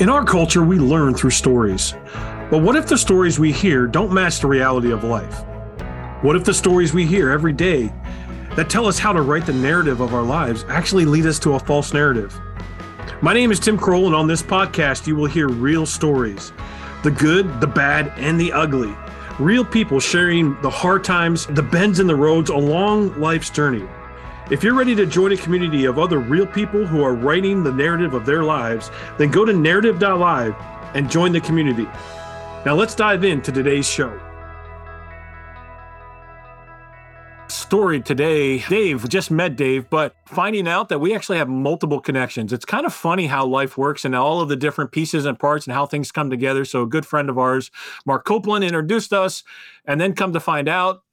In our culture, we learn through stories. But what if the stories we hear don't match the reality of life? What if the stories we hear every day that tell us how to write the narrative of our lives actually lead us to a false narrative? My name is Tim Croll, and on this podcast, you will hear real stories the good, the bad, and the ugly. Real people sharing the hard times, the bends in the roads along life's journey. If you're ready to join a community of other real people who are writing the narrative of their lives, then go to narrative.live and join the community. Now let's dive into today's show. Story today, Dave, just met Dave, but finding out that we actually have multiple connections. It's kind of funny how life works and all of the different pieces and parts and how things come together. So, a good friend of ours, Mark Copeland, introduced us, and then come to find out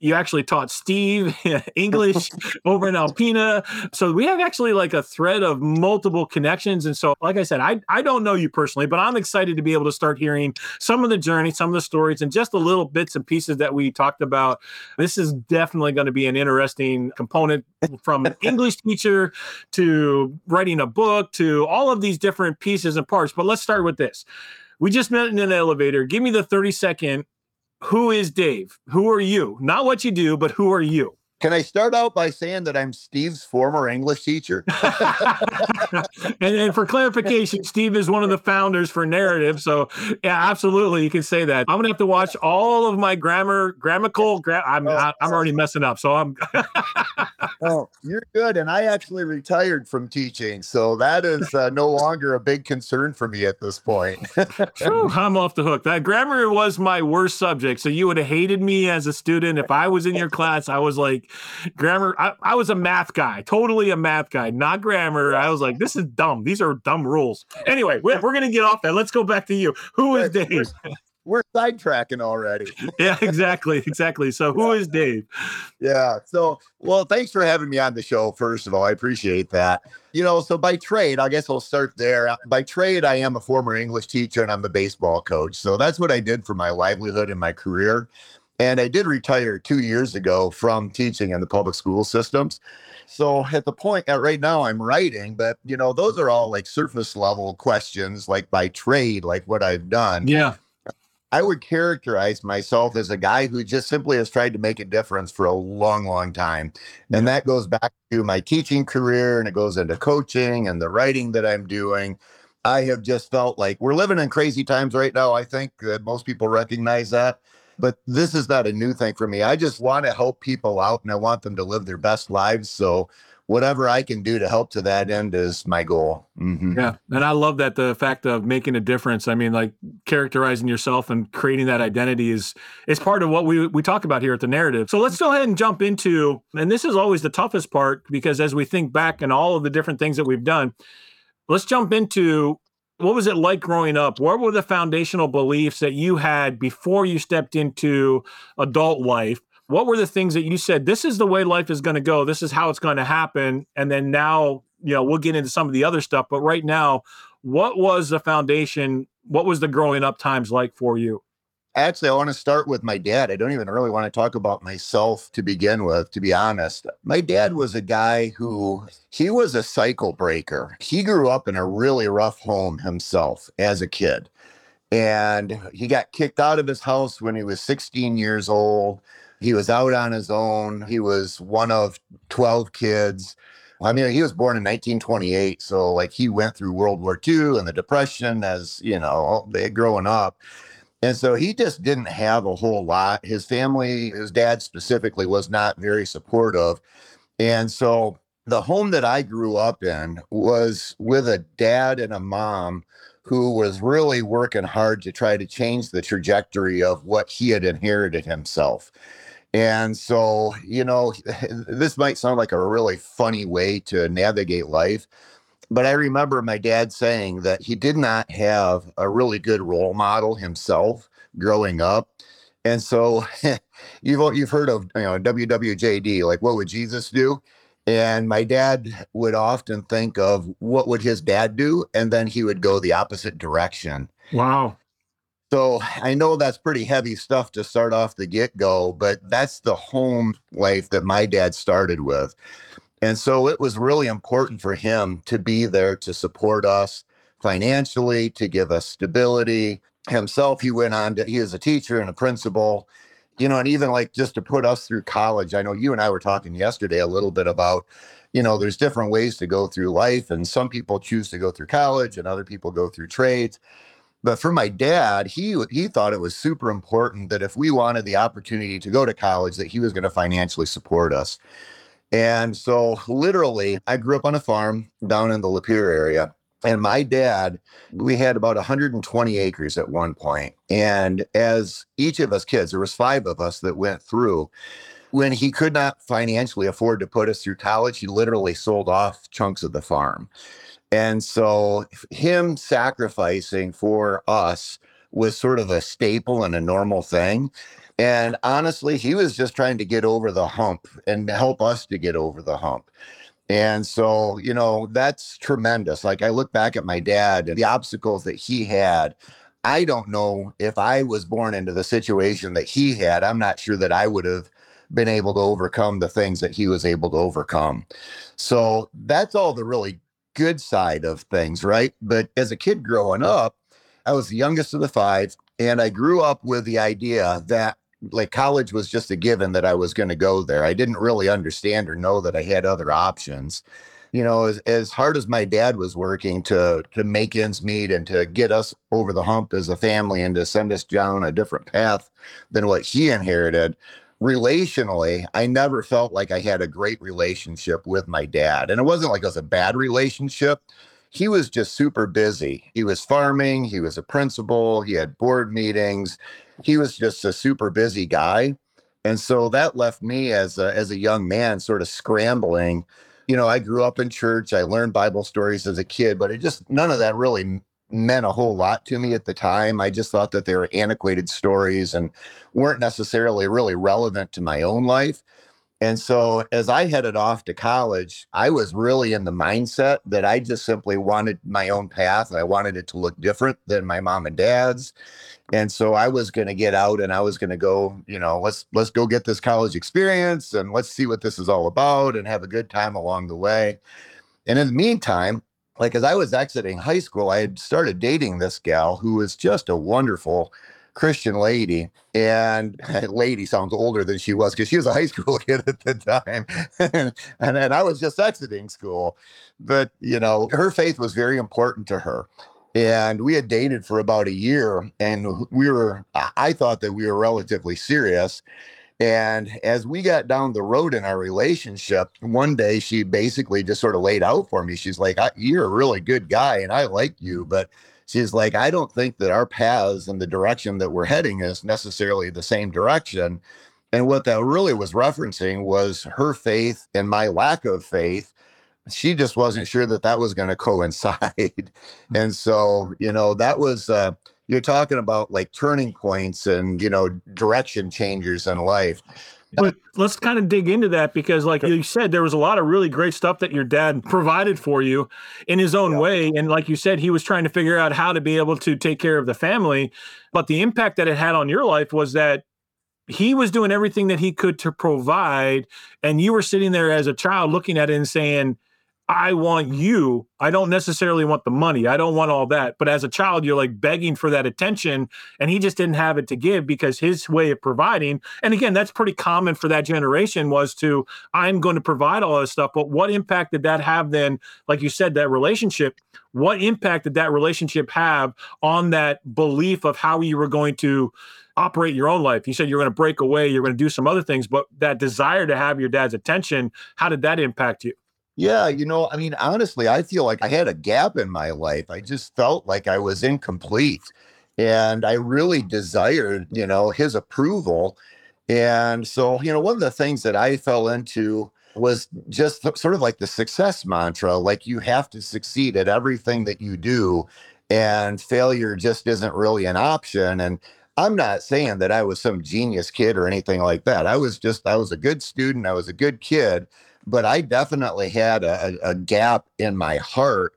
you actually taught Steve English over in Alpena. So we have actually like a thread of multiple connections. And so, like I said, I, I don't know you personally, but I'm excited to be able to start hearing some of the journey, some of the stories, and just the little bits and pieces that we talked about. This is definitely going to be an interesting component from an English teacher to writing a book to all of these different pieces and parts. But let's start with this. We just met in an elevator. Give me the 30 second who is Dave? Who are you? Not what you do, but who are you? Can I start out by saying that I'm Steve's former English teacher? and, and, for clarification, Steve is one of the founders for Narrative. So, yeah, absolutely, you can say that. I'm gonna have to watch all of my grammar, grammatical. Gra- I'm oh, I'm already messing up, so I'm. oh, you're good. And I actually retired from teaching, so that is uh, no longer a big concern for me at this point. I'm off the hook. That grammar was my worst subject, so you would have hated me as a student if I was in your class. I was like grammar. I, I, was a math guy, totally a math guy, not grammar. I was like, this is dumb. These are dumb rules. Anyway, we're, we're going to get off that. Let's go back to you. Who is Dave? We're sidetracking already. yeah, exactly. Exactly. So, who is Dave? Yeah. So, well, thanks for having me on the show. First of all, I appreciate that. You know, so by trade, I guess I'll start there. By trade, I am a former English teacher and I'm a baseball coach. So, that's what I did for my livelihood and my career. And I did retire two years ago from teaching in the public school systems. So at the point at right now I'm writing, but you know, those are all like surface level questions, like by trade, like what I've done. Yeah. I would characterize myself as a guy who just simply has tried to make a difference for a long, long time. And that goes back to my teaching career and it goes into coaching and the writing that I'm doing. I have just felt like we're living in crazy times right now. I think that most people recognize that. But this is not a new thing for me. I just want to help people out and I want them to live their best lives. So whatever I can do to help to that end is my goal. Mm-hmm. Yeah. And I love that the fact of making a difference. I mean, like characterizing yourself and creating that identity is is part of what we we talk about here at the narrative. So let's go ahead and jump into and this is always the toughest part because as we think back and all of the different things that we've done, let's jump into what was it like growing up? What were the foundational beliefs that you had before you stepped into adult life? What were the things that you said, this is the way life is going to go, this is how it's going to happen? And then now, you know, we'll get into some of the other stuff. But right now, what was the foundation? What was the growing up times like for you? Actually, I want to start with my dad. I don't even really want to talk about myself to begin with, to be honest. My dad was a guy who he was a cycle breaker. He grew up in a really rough home himself as a kid. And he got kicked out of his house when he was 16 years old. He was out on his own. He was one of 12 kids. I mean, he was born in 1928. So, like, he went through World War II and the Depression as, you know, growing up. And so he just didn't have a whole lot. His family, his dad specifically, was not very supportive. And so the home that I grew up in was with a dad and a mom who was really working hard to try to change the trajectory of what he had inherited himself. And so, you know, this might sound like a really funny way to navigate life, but I remember my dad saying that he did not have a really good role model himself growing up. And so you've you've heard of you know WWJD, like what would Jesus do? And my dad would often think of what would his dad do, and then he would go the opposite direction. Wow. So I know that's pretty heavy stuff to start off the get go, but that's the home life that my dad started with. And so it was really important for him to be there to support us, financially, to give us stability. Himself, he went on to, he is a teacher and a principal, you know, and even like just to put us through college. I know you and I were talking yesterday a little bit about, you know, there's different ways to go through life, and some people choose to go through college and other people go through trades. But for my dad, he he thought it was super important that if we wanted the opportunity to go to college, that he was going to financially support us. And so, literally, I grew up on a farm down in the Lapeer area. And my dad, we had about 120 acres at one point. And as each of us kids, there was five of us that went through. When he could not financially afford to put us through college, he literally sold off chunks of the farm. And so, him sacrificing for us was sort of a staple and a normal thing. And honestly, he was just trying to get over the hump and help us to get over the hump. And so, you know, that's tremendous. Like I look back at my dad and the obstacles that he had. I don't know if I was born into the situation that he had. I'm not sure that I would have been able to overcome the things that he was able to overcome. So that's all the really good side of things, right? But as a kid growing up, I was the youngest of the five. And I grew up with the idea that like college was just a given that I was going to go there. I didn't really understand or know that I had other options. You know, as, as hard as my dad was working to to make ends meet and to get us over the hump as a family and to send us down a different path than what he inherited, relationally, I never felt like I had a great relationship with my dad. And it wasn't like it was a bad relationship. He was just super busy. He was farming, he was a principal, he had board meetings, he was just a super busy guy. And so that left me as a, as a young man sort of scrambling. You know, I grew up in church. I learned Bible stories as a kid, but it just none of that really meant a whole lot to me at the time. I just thought that they were antiquated stories and weren't necessarily really relevant to my own life. And so as I headed off to college, I was really in the mindset that I just simply wanted my own path. I wanted it to look different than my mom and dad's. And so I was going to get out and I was going to go, you know, let's let's go get this college experience and let's see what this is all about and have a good time along the way. And in the meantime, like as I was exiting high school, I had started dating this gal who was just a wonderful Christian lady, and lady sounds older than she was because she was a high school kid at the time, and, and I was just exiting school, but you know her faith was very important to her, and we had dated for about a year, and we were I thought that we were relatively serious. And as we got down the road in our relationship, one day she basically just sort of laid out for me. She's like, You're a really good guy and I like you, but she's like, I don't think that our paths and the direction that we're heading is necessarily the same direction. And what that really was referencing was her faith and my lack of faith. She just wasn't sure that that was going to coincide. and so, you know, that was, uh, you're talking about like turning points and, you know, direction changers in life. But let's kind of dig into that because, like you said, there was a lot of really great stuff that your dad provided for you in his own yeah. way. And like you said, he was trying to figure out how to be able to take care of the family. But the impact that it had on your life was that he was doing everything that he could to provide. And you were sitting there as a child looking at it and saying, I want you. I don't necessarily want the money. I don't want all that. But as a child, you're like begging for that attention. And he just didn't have it to give because his way of providing, and again, that's pretty common for that generation was to, I'm going to provide all this stuff. But what impact did that have then? Like you said, that relationship, what impact did that relationship have on that belief of how you were going to operate your own life? You said you're going to break away, you're going to do some other things, but that desire to have your dad's attention, how did that impact you? Yeah, you know, I mean, honestly, I feel like I had a gap in my life. I just felt like I was incomplete. And I really desired, you know, his approval. And so, you know, one of the things that I fell into was just sort of like the success mantra like you have to succeed at everything that you do, and failure just isn't really an option. And I'm not saying that I was some genius kid or anything like that. I was just, I was a good student, I was a good kid but I definitely had a, a gap in my heart.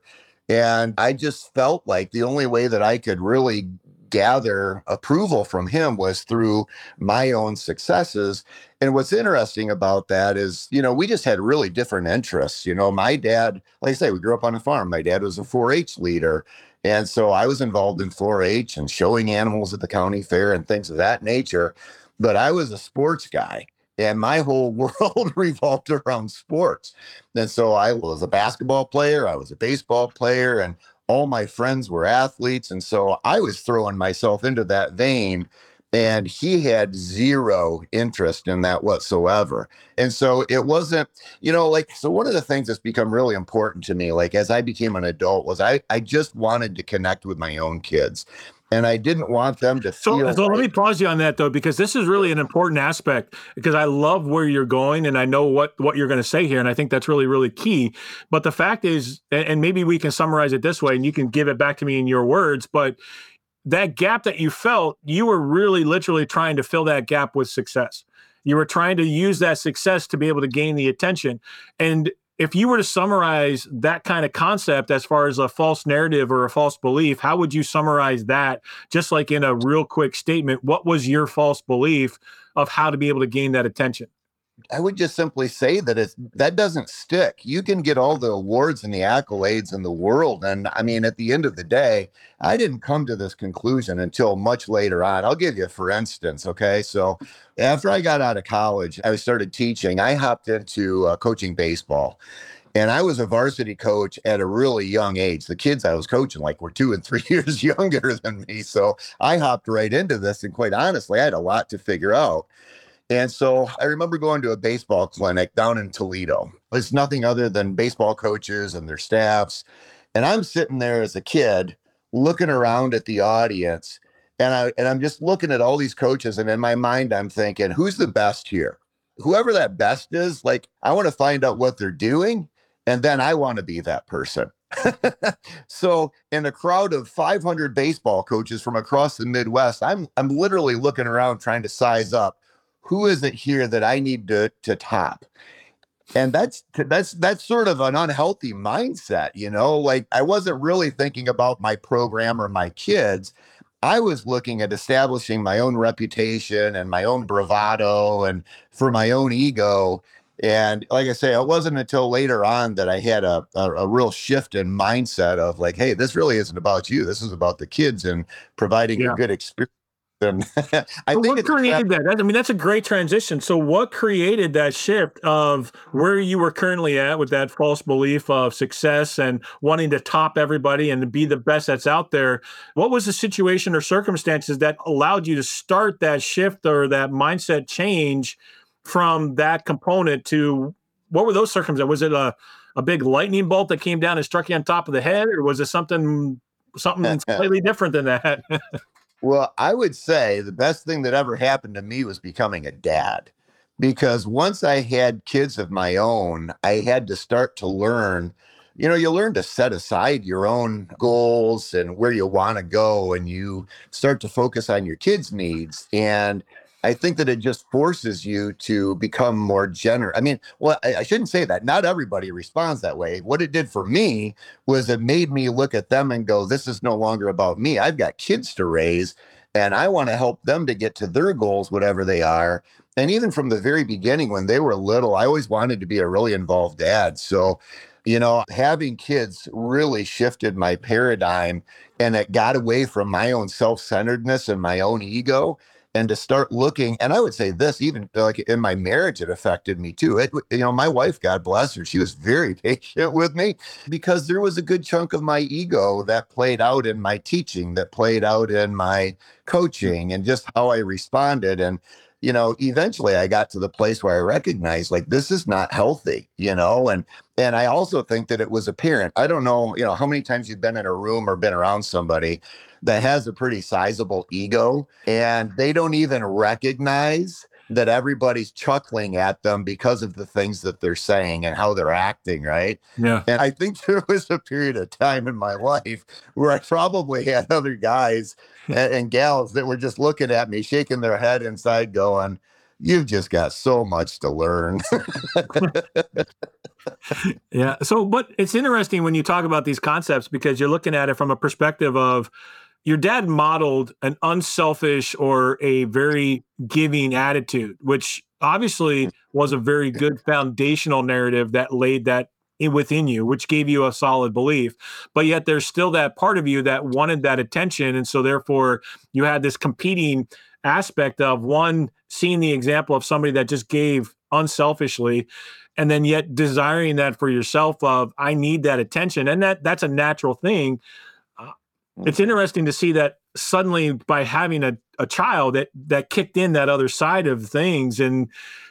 And I just felt like the only way that I could really gather approval from him was through my own successes. And what's interesting about that is, you know, we just had really different interests. You know, my dad, like I say, we grew up on a farm. My dad was a 4 H leader. And so I was involved in 4 H and showing animals at the county fair and things of that nature. But I was a sports guy and my whole world revolved around sports. And so I was a basketball player, I was a baseball player, and all my friends were athletes. And so I was throwing myself into that vein and he had zero interest in that whatsoever and so it wasn't you know like so one of the things that's become really important to me like as i became an adult was i i just wanted to connect with my own kids and I didn't want them to so, feel. So let me pause you on that though, because this is really an important aspect. Because I love where you're going, and I know what what you're going to say here, and I think that's really really key. But the fact is, and maybe we can summarize it this way, and you can give it back to me in your words, but that gap that you felt, you were really literally trying to fill that gap with success. You were trying to use that success to be able to gain the attention. And if you were to summarize that kind of concept as far as a false narrative or a false belief, how would you summarize that? Just like in a real quick statement, what was your false belief of how to be able to gain that attention? I would just simply say that it's that doesn't stick. You can get all the awards and the accolades in the world. And I mean, at the end of the day, I didn't come to this conclusion until much later on. I'll give you for instance. Okay. So after I got out of college, I started teaching. I hopped into uh, coaching baseball. And I was a varsity coach at a really young age. The kids I was coaching like were two and three years younger than me. So I hopped right into this. And quite honestly, I had a lot to figure out. And so I remember going to a baseball clinic down in Toledo. It's nothing other than baseball coaches and their staffs. And I'm sitting there as a kid looking around at the audience and I and I'm just looking at all these coaches and in my mind I'm thinking who's the best here? Whoever that best is, like I want to find out what they're doing and then I want to be that person. so in a crowd of 500 baseball coaches from across the Midwest, I'm I'm literally looking around trying to size up who is it here that I need to to top? And that's that's that's sort of an unhealthy mindset, you know. Like I wasn't really thinking about my program or my kids. I was looking at establishing my own reputation and my own bravado and for my own ego. And like I say, it wasn't until later on that I had a, a, a, real shift in mindset of like, hey, this really isn't about you. This is about the kids and providing yeah. a good experience them. I think what created that? I mean, that's a great transition. So, what created that shift of where you were currently at with that false belief of success and wanting to top everybody and to be the best that's out there? What was the situation or circumstances that allowed you to start that shift or that mindset change from that component to what were those circumstances? Was it a a big lightning bolt that came down and struck you on top of the head, or was it something something slightly different than that? Well, I would say the best thing that ever happened to me was becoming a dad. Because once I had kids of my own, I had to start to learn. You know, you learn to set aside your own goals and where you want to go, and you start to focus on your kids' needs. And I think that it just forces you to become more generous. I mean, well, I, I, shouldn't say that. Not everybody responds that way. What it did for me was it made me look at them and go, this is no longer about me. I've got kids to raise and I want to help them to get to their goals, whatever they are. And even from the very beginning, when they were little, I always wanted to be a really involved dad. So, you know, having kids really shifted my paradigm and it got away from my own self centeredness and my own ego and to start looking and i would say this even uh, like in my marriage it affected me too. It you know my wife god bless her she was very patient with me because there was a good chunk of my ego that played out in my teaching that played out in my coaching and just how i responded and you know eventually i got to the place where i recognized like this is not healthy you know and and i also think that it was apparent. I don't know you know how many times you've been in a room or been around somebody that has a pretty sizable ego and they don't even recognize that everybody's chuckling at them because of the things that they're saying and how they're acting, right? Yeah. And I think there was a period of time in my life where I probably had other guys and, and gals that were just looking at me, shaking their head inside, going, You've just got so much to learn. yeah. So, but it's interesting when you talk about these concepts because you're looking at it from a perspective of your dad modeled an unselfish or a very giving attitude, which obviously mm. was a very good foundational narrative that laid that in, within you, which gave you a solid belief. But yet there's still that part of you that wanted that attention. And so therefore you had this competing aspect of one seeing the example of somebody that just gave unselfishly and then yet desiring that for yourself of i need that attention and that that's a natural thing it's interesting to see that suddenly by having a, a child that that kicked in that other side of things and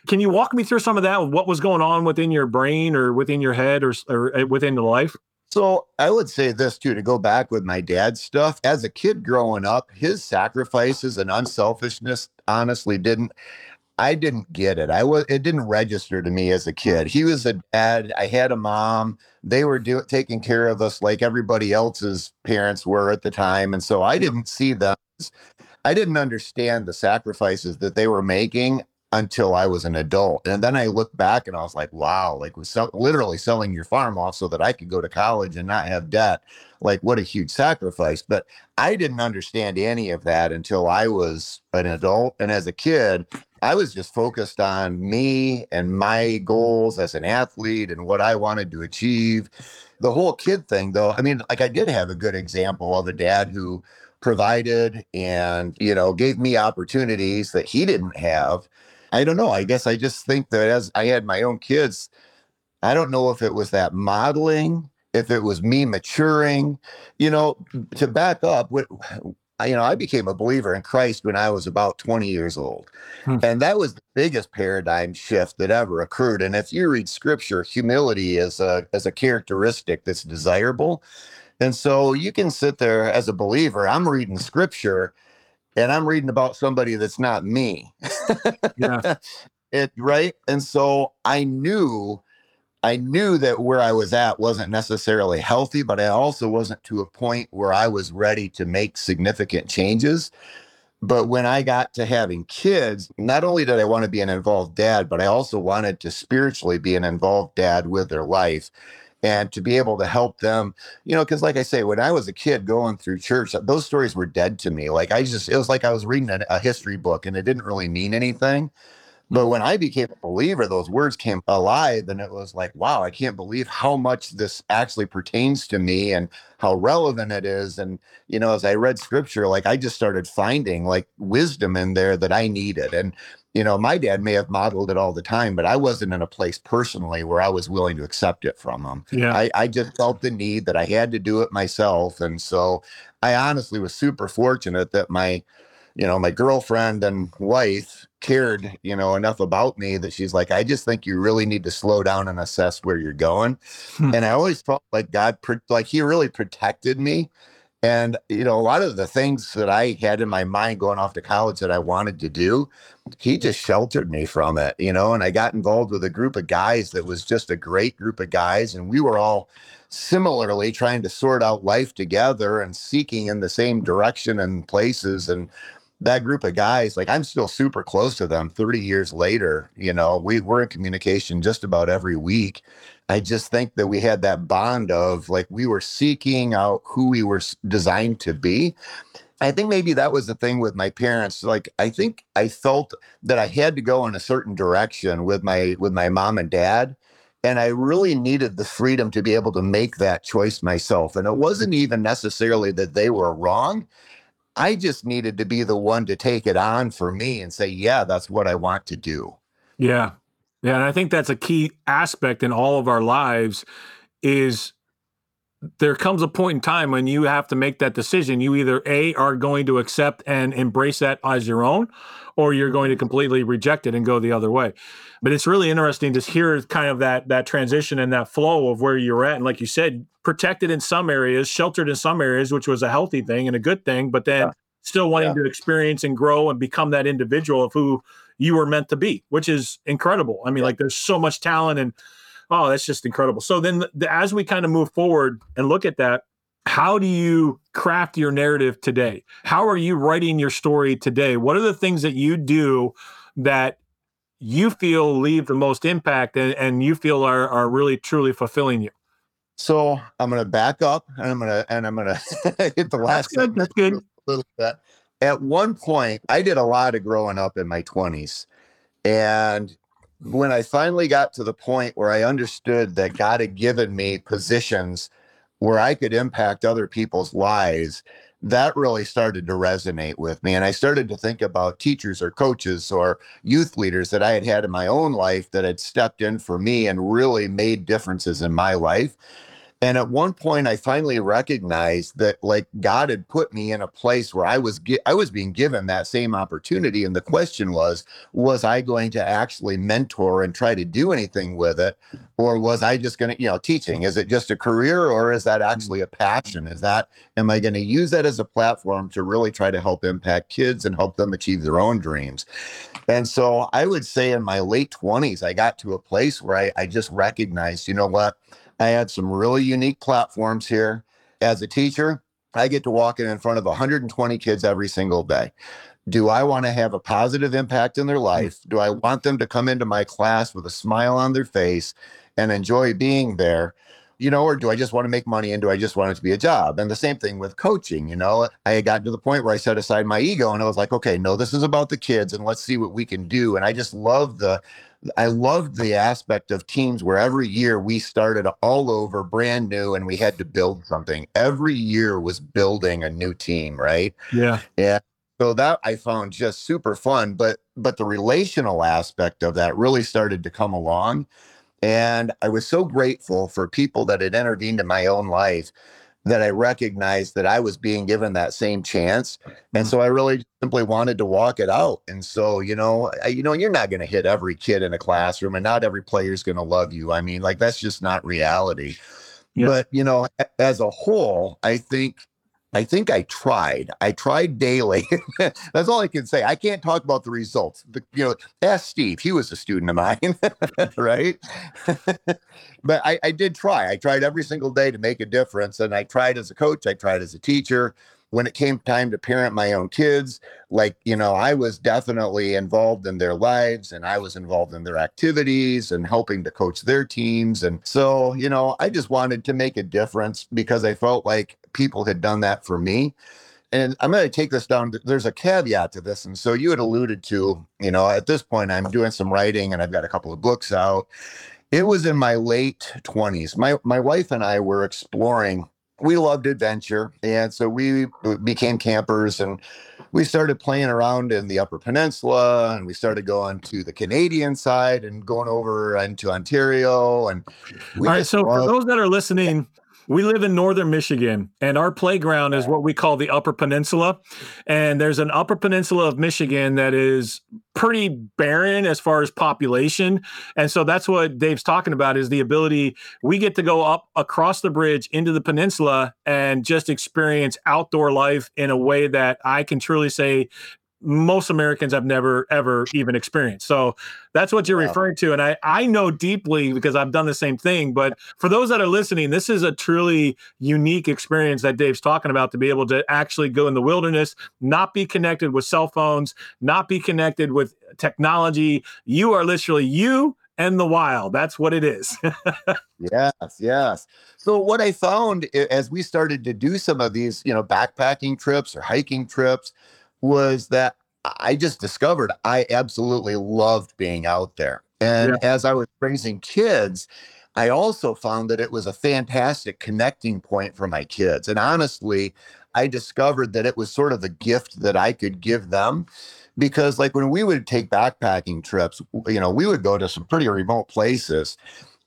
can you walk me through some of that what was going on within your brain or within your head or, or uh, within the life so I would say this too to go back with my dad's stuff. As a kid growing up, his sacrifices and unselfishness honestly didn't I didn't get it. I was it didn't register to me as a kid. He was a dad. I had a mom. They were do, taking care of us like everybody else's parents were at the time, and so I didn't see them. I didn't understand the sacrifices that they were making until I was an adult. And then I looked back and I was like, wow, like was sell- literally selling your farm off so that I could go to college and not have debt. Like what a huge sacrifice. But I didn't understand any of that until I was an adult. And as a kid, I was just focused on me and my goals as an athlete and what I wanted to achieve. The whole kid thing, though, I mean, like I did have a good example of a dad who provided and, you know, gave me opportunities that he didn't have. I don't know. I guess I just think that as I had my own kids, I don't know if it was that modeling, if it was me maturing, you know, to back up, what you know, I became a believer in Christ when I was about 20 years old. Hmm. And that was the biggest paradigm shift that ever occurred. And if you read scripture, humility is a as a characteristic that's desirable. And so you can sit there as a believer, I'm reading scripture and I'm reading about somebody that's not me. yeah. It right. And so I knew I knew that where I was at wasn't necessarily healthy, but I also wasn't to a point where I was ready to make significant changes. But when I got to having kids, not only did I want to be an involved dad, but I also wanted to spiritually be an involved dad with their life and to be able to help them, you know, because like I say, when I was a kid going through church, those stories were dead to me. Like I just, it was like I was reading a, a history book and it didn't really mean anything. But when I became a believer, those words came alive, and it was like, wow, I can't believe how much this actually pertains to me and how relevant it is. And, you know, as I read scripture, like I just started finding like wisdom in there that I needed. And, you know, my dad may have modeled it all the time, but I wasn't in a place personally where I was willing to accept it from him. Yeah. I, I just felt the need that I had to do it myself. And so I honestly was super fortunate that my, you know, my girlfriend and wife cared, you know, enough about me that she's like, I just think you really need to slow down and assess where you're going. Hmm. And I always felt like God, like He really protected me. And, you know, a lot of the things that I had in my mind going off to college that I wanted to do, he just sheltered me from it, you know. And I got involved with a group of guys that was just a great group of guys. And we were all similarly trying to sort out life together and seeking in the same direction and places. And that group of guys, like I'm still super close to them 30 years later. You know, we, we're in communication just about every week. I just think that we had that bond of like we were seeking out who we were designed to be. I think maybe that was the thing with my parents. Like I think I felt that I had to go in a certain direction with my with my mom and dad. And I really needed the freedom to be able to make that choice myself. And it wasn't even necessarily that they were wrong. I just needed to be the one to take it on for me and say, yeah, that's what I want to do. Yeah. Yeah. And I think that's a key aspect in all of our lives is there comes a point in time when you have to make that decision. You either A are going to accept and embrace that as your own, or you're going to mm-hmm. completely reject it and go the other way. But it's really interesting to hear kind of that that transition and that flow of where you're at. And like you said, protected in some areas, sheltered in some areas, which was a healthy thing and a good thing, but then yeah. still wanting yeah. to experience and grow and become that individual of who you were meant to be, which is incredible. I mean, like there's so much talent and oh, that's just incredible. So then the, as we kind of move forward and look at that, how do you craft your narrative today? How are you writing your story today? What are the things that you do that you feel leave the most impact and, and you feel are, are really truly fulfilling you? So I'm going to back up and I'm going to, and I'm going to hit the last. That's good. That's good. A little bit. At one point, I did a lot of growing up in my 20s. And when I finally got to the point where I understood that God had given me positions where I could impact other people's lives, that really started to resonate with me. And I started to think about teachers or coaches or youth leaders that I had had in my own life that had stepped in for me and really made differences in my life. And at one point, I finally recognized that like God had put me in a place where I was I was being given that same opportunity. And the question was, was I going to actually mentor and try to do anything with it, or was I just going to, you know, teaching? Is it just a career, or is that mm. actually a passion? Is that am I going to use that as a platform to really try to help impact kids and help them achieve their own dreams? And so I would say in my late twenties, I got to a place where I, I just recognized, you know what I had some really unique platforms here. As a teacher, I get to walk in in front of 120 kids every single day. Do I want to have a positive impact in their mm. life? Do I want them to come into my class with a smile on their face and enjoy being there? You know, or do I just want to make money and do I just want it to be a job? And the same thing with coaching. You know, I had gotten to the point where I set aside my ego and I was like, okay, no, this is about the kids and let's see what we can do. And I just love the I loved the aspect of teams where every year we started all over brand new and we had to build something. Every year was building a new team, right? Yeah. Yeah. So that I found just super fun, but but the relational aspect of that really started to come along. And I was so grateful for people that had intervened in my own life that I recognized that I was being given that same chance. And mm. so I really simply wanted to walk it out. And so, you know, I, you know, you're not going to hit every kid in a classroom and not every player is going to love you. I mean, like that's just not reality. Yeah. But, you know, as a whole, I think I think I tried. I tried daily. That's all I can say. I can't talk about the results. The, you know, ask Steve. He was a student of mine, right? but I, I did try. I tried every single day to make a difference, and I tried as a coach. I tried as a teacher when it came time to parent my own kids, like, you know, I was definitely involved in their lives and I was involved in their activities and helping to coach their teams. And so, you know, I just wanted to make a difference because I felt like people had done that for me. And I'm going to take this down. There's a caveat to this. And so you had alluded to, you know, at this point, I'm doing some writing and I've got a couple of books out. It was in my late 20s. My my wife and I were exploring we loved adventure. And so we became campers and we started playing around in the Upper Peninsula and we started going to the Canadian side and going over into Ontario. And all right. So loved- for those that are listening, we live in northern Michigan, and our playground is what we call the Upper Peninsula. And there's an Upper Peninsula of Michigan that is pretty barren as far as population. And so that's what Dave's talking about is the ability we get to go up across the bridge into the peninsula and just experience outdoor life in a way that I can truly say most Americans have never ever even experienced. So that's what you're wow. referring to. And I, I know deeply because I've done the same thing. But for those that are listening, this is a truly unique experience that Dave's talking about to be able to actually go in the wilderness, not be connected with cell phones, not be connected with technology. You are literally you and the wild. That's what it is. yes, yes. So what I found as we started to do some of these, you know, backpacking trips or hiking trips, was that I just discovered I absolutely loved being out there. And yeah. as I was raising kids, I also found that it was a fantastic connecting point for my kids. And honestly, I discovered that it was sort of the gift that I could give them because like when we would take backpacking trips, you know, we would go to some pretty remote places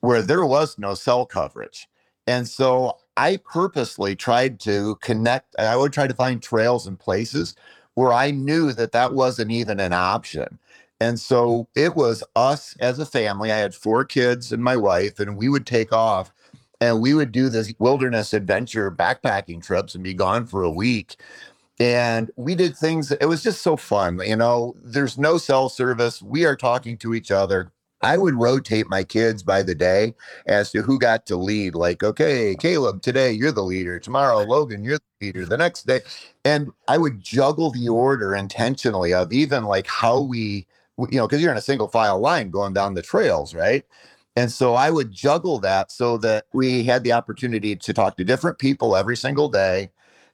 where there was no cell coverage. And so I purposely tried to connect, I would try to find trails and places where I knew that that wasn't even an option. And so it was us as a family. I had four kids and my wife, and we would take off and we would do this wilderness adventure backpacking trips and be gone for a week. And we did things, it was just so fun. You know, there's no cell service. We are talking to each other. I would rotate my kids by the day as to who got to lead. Like, okay, Caleb, today you're the leader. Tomorrow, Logan, you're the leader. The next day. And I would juggle the order intentionally of even like how we, you know, because you're in a single file line going down the trails, right? And so I would juggle that so that we had the opportunity to talk to different people every single day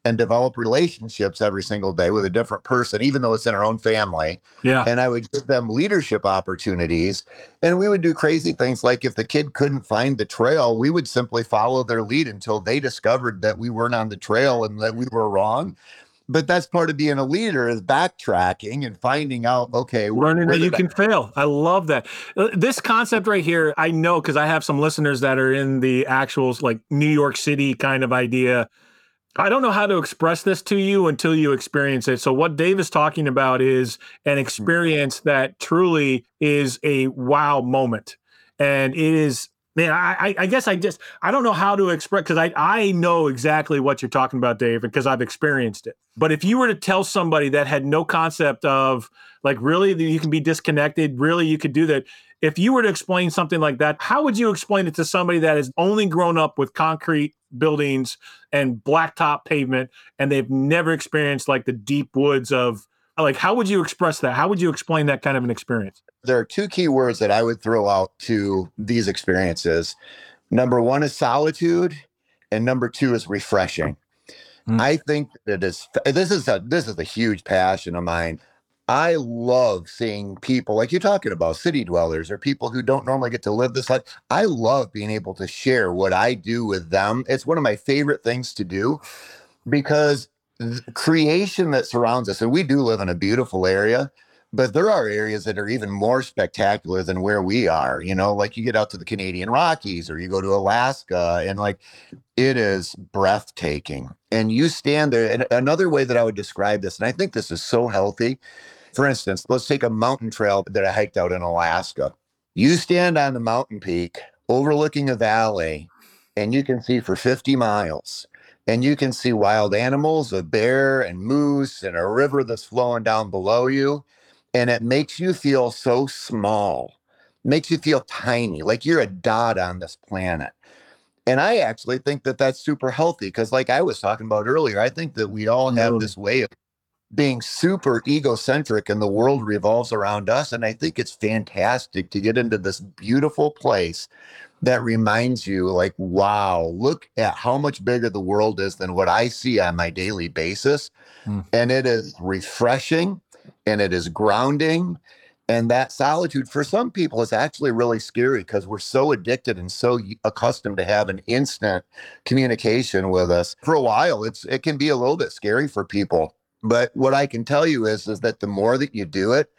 and develop relationships every single day with a different person, even though it's in our own family. Yeah. And I would give them leadership opportunities. And we would do crazy things like if the kid couldn't find the trail, we would simply follow their lead until they discovered that we weren't on the trail and that we were wrong but that's part of being a leader is backtracking and finding out okay learning that you can fail i love that uh, this concept right here i know because i have some listeners that are in the actuals like new york city kind of idea I don't know how to express this to you until you experience it. So, what Dave is talking about is an mm-hmm. experience that truly is a wow moment. And it is man, I, I guess I just I don't know how to express because I I know exactly what you're talking about, Dave, because I've experienced it. But if you were to tell somebody that had no concept of like really you can be disconnected, really you could do that. If you were to explain something like that, how would you explain it to somebody that has only grown up with concrete buildings and blacktop pavement and they've never experienced like the deep woods of like how would you express that? How would you explain that kind of an experience? there are two key words that I would throw out to these experiences. Number one is solitude, and number two is refreshing. Mm. I think that is this is a this is a huge passion of mine. I love seeing people like you're talking about city dwellers or people who don't normally get to live this life. I love being able to share what I do with them. It's one of my favorite things to do because creation that surrounds us, and we do live in a beautiful area, but there are areas that are even more spectacular than where we are. You know, like you get out to the Canadian Rockies or you go to Alaska, and like it is breathtaking. And you stand there. And another way that I would describe this, and I think this is so healthy. For instance, let's take a mountain trail that I hiked out in Alaska. You stand on the mountain peak overlooking a valley, and you can see for 50 miles and you can see wild animals, a bear and moose, and a river that's flowing down below you and it makes you feel so small, makes you feel tiny, like you're a dot on this planet. And I actually think that that's super healthy because, like I was talking about earlier, I think that we all have this way of being super egocentric and the world revolves around us. And I think it's fantastic to get into this beautiful place that reminds you, like, wow, look at how much bigger the world is than what I see on my daily basis. Mm. And it is refreshing and it is grounding. And that solitude for some people is actually really scary because we're so addicted and so accustomed to having instant communication with us. For a while, it's it can be a little bit scary for people. But what I can tell you is, is that the more that you do it,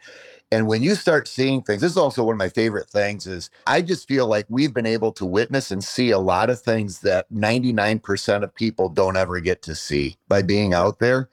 and when you start seeing things, this is also one of my favorite things is I just feel like we've been able to witness and see a lot of things that 99% of people don't ever get to see by being out there.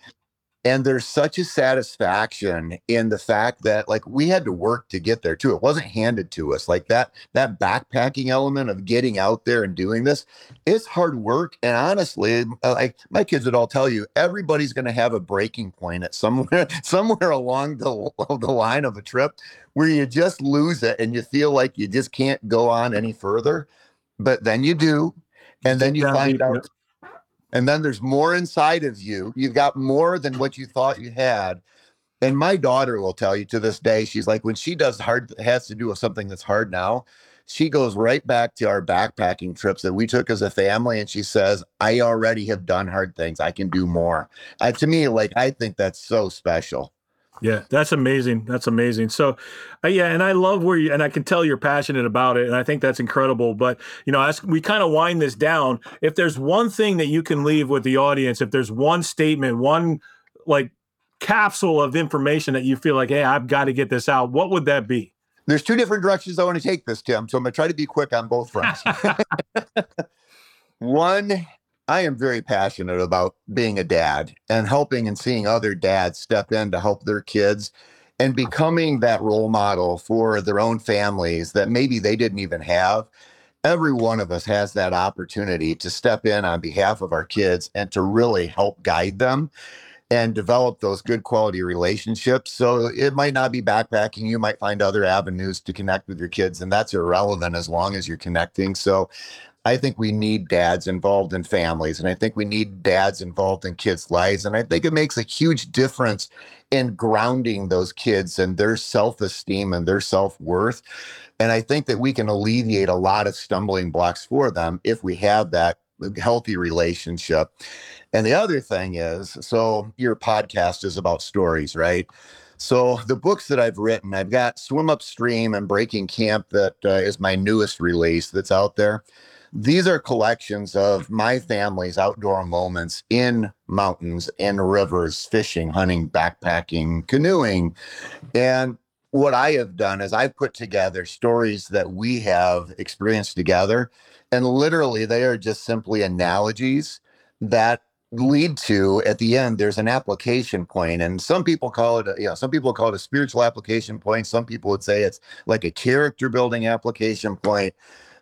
And there's such a satisfaction in the fact that like we had to work to get there too. It wasn't handed to us. Like that that backpacking element of getting out there and doing this, it's hard work. And honestly, uh, like my kids would all tell you, everybody's going to have a breaking point at somewhere somewhere along the the line of a trip where you just lose it and you feel like you just can't go on any further. But then you do, and then you find out and then there's more inside of you. You've got more than what you thought you had. And my daughter will tell you to this day, she's like, when she does hard, has to do with something that's hard now, she goes right back to our backpacking trips that we took as a family. And she says, I already have done hard things. I can do more. Uh, to me, like, I think that's so special. Yeah, that's amazing. That's amazing. So, uh, yeah, and I love where you and I can tell you're passionate about it, and I think that's incredible. But you know, as we kind of wind this down, if there's one thing that you can leave with the audience, if there's one statement, one like capsule of information that you feel like, hey, I've got to get this out, what would that be? There's two different directions I want to take this, Tim. So I'm going to try to be quick on both fronts. one I am very passionate about being a dad and helping and seeing other dads step in to help their kids and uh-huh. becoming that role model for their own families that maybe they didn't even have. Every one of us has that opportunity to step in on behalf of our kids and to really help guide them and develop those good quality relationships. So it might not be backpacking. You might find other avenues to connect with your kids, and that's irrelevant as long as you're connecting. So I think we need dads involved in families, and I think we need dads involved in kids' lives. And I think it makes a huge difference in grounding those kids and their self esteem and their self worth. And I think that we can alleviate a lot of stumbling blocks for them if we have that healthy relationship. And the other thing is so your podcast is about stories, right? So the books that I've written, I've got Swim Upstream and Breaking Camp that uh, is my newest release that's out there. These are collections of my family's outdoor moments in mountains and rivers, fishing, hunting, backpacking, canoeing. And what I have done is I've put together stories that we have experienced together. And literally, they are just simply analogies that lead to at the end there's an application point and some people call it a, you know some people call it a spiritual application point some people would say it's like a character building application point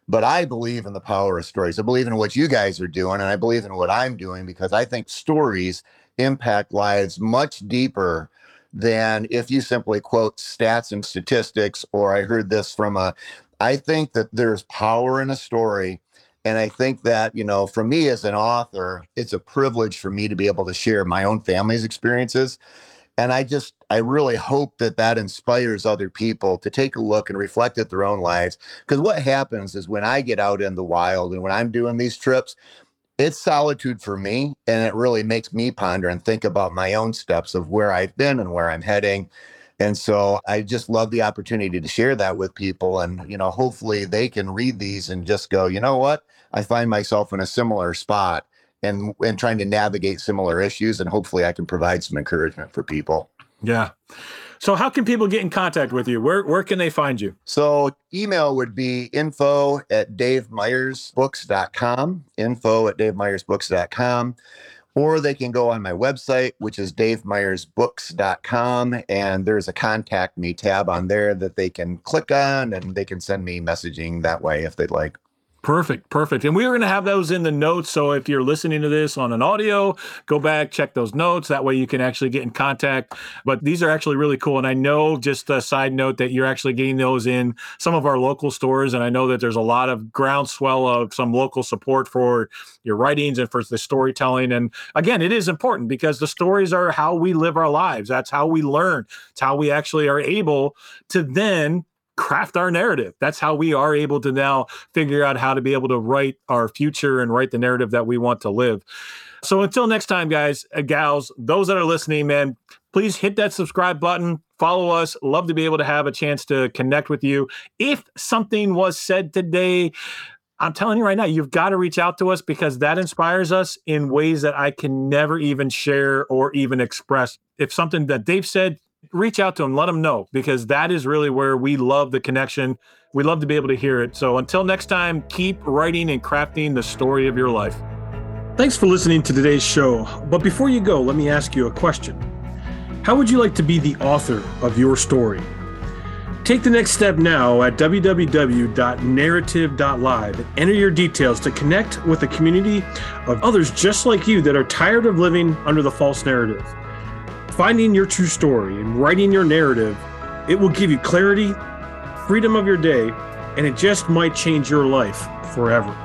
but i believe in the power of stories i believe in what you guys are doing and i believe in what i'm doing because i think stories impact lives much deeper than if you simply quote stats and statistics or i heard this from a i think that there's power in a story and I think that, you know, for me as an author, it's a privilege for me to be able to share my own family's experiences. And I just, I really hope that that inspires other people to take a look and reflect at their own lives. Because what happens is when I get out in the wild and when I'm doing these trips, it's solitude for me. And it really makes me ponder and think about my own steps of where I've been and where I'm heading. And so I just love the opportunity to share that with people. And, you know, hopefully they can read these and just go, you know what? I find myself in a similar spot and and trying to navigate similar issues and hopefully I can provide some encouragement for people. Yeah. So how can people get in contact with you? Where where can they find you? So email would be info at davemyersbooks.com, info at davemyersbooks.com. Or they can go on my website, which is davemyersbooks.com, and there's a contact me tab on there that they can click on and they can send me messaging that way if they'd like. Perfect, perfect. And we are going to have those in the notes. So if you're listening to this on an audio, go back, check those notes. That way you can actually get in contact. But these are actually really cool. And I know, just a side note, that you're actually getting those in some of our local stores. And I know that there's a lot of groundswell of some local support for your writings and for the storytelling. And again, it is important because the stories are how we live our lives. That's how we learn. It's how we actually are able to then craft our narrative. That's how we are able to now figure out how to be able to write our future and write the narrative that we want to live. So until next time, guys, uh, gals, those that are listening, man, please hit that subscribe button. Follow us. Love to be able to have a chance to connect with you. If something was said today, I'm telling you right now, you've got to reach out to us because that inspires us in ways that I can never even share or even express. If something that Dave said reach out to them, let them know because that is really where we love the connection. We love to be able to hear it. So until next time, keep writing and crafting the story of your life. Thanks for listening to today's show. But before you go, let me ask you a question. How would you like to be the author of your story? Take the next step now at www.narrative.live enter your details to connect with a community of others just like you that are tired of living under the false narrative. Finding your true story and writing your narrative, it will give you clarity, freedom of your day, and it just might change your life forever.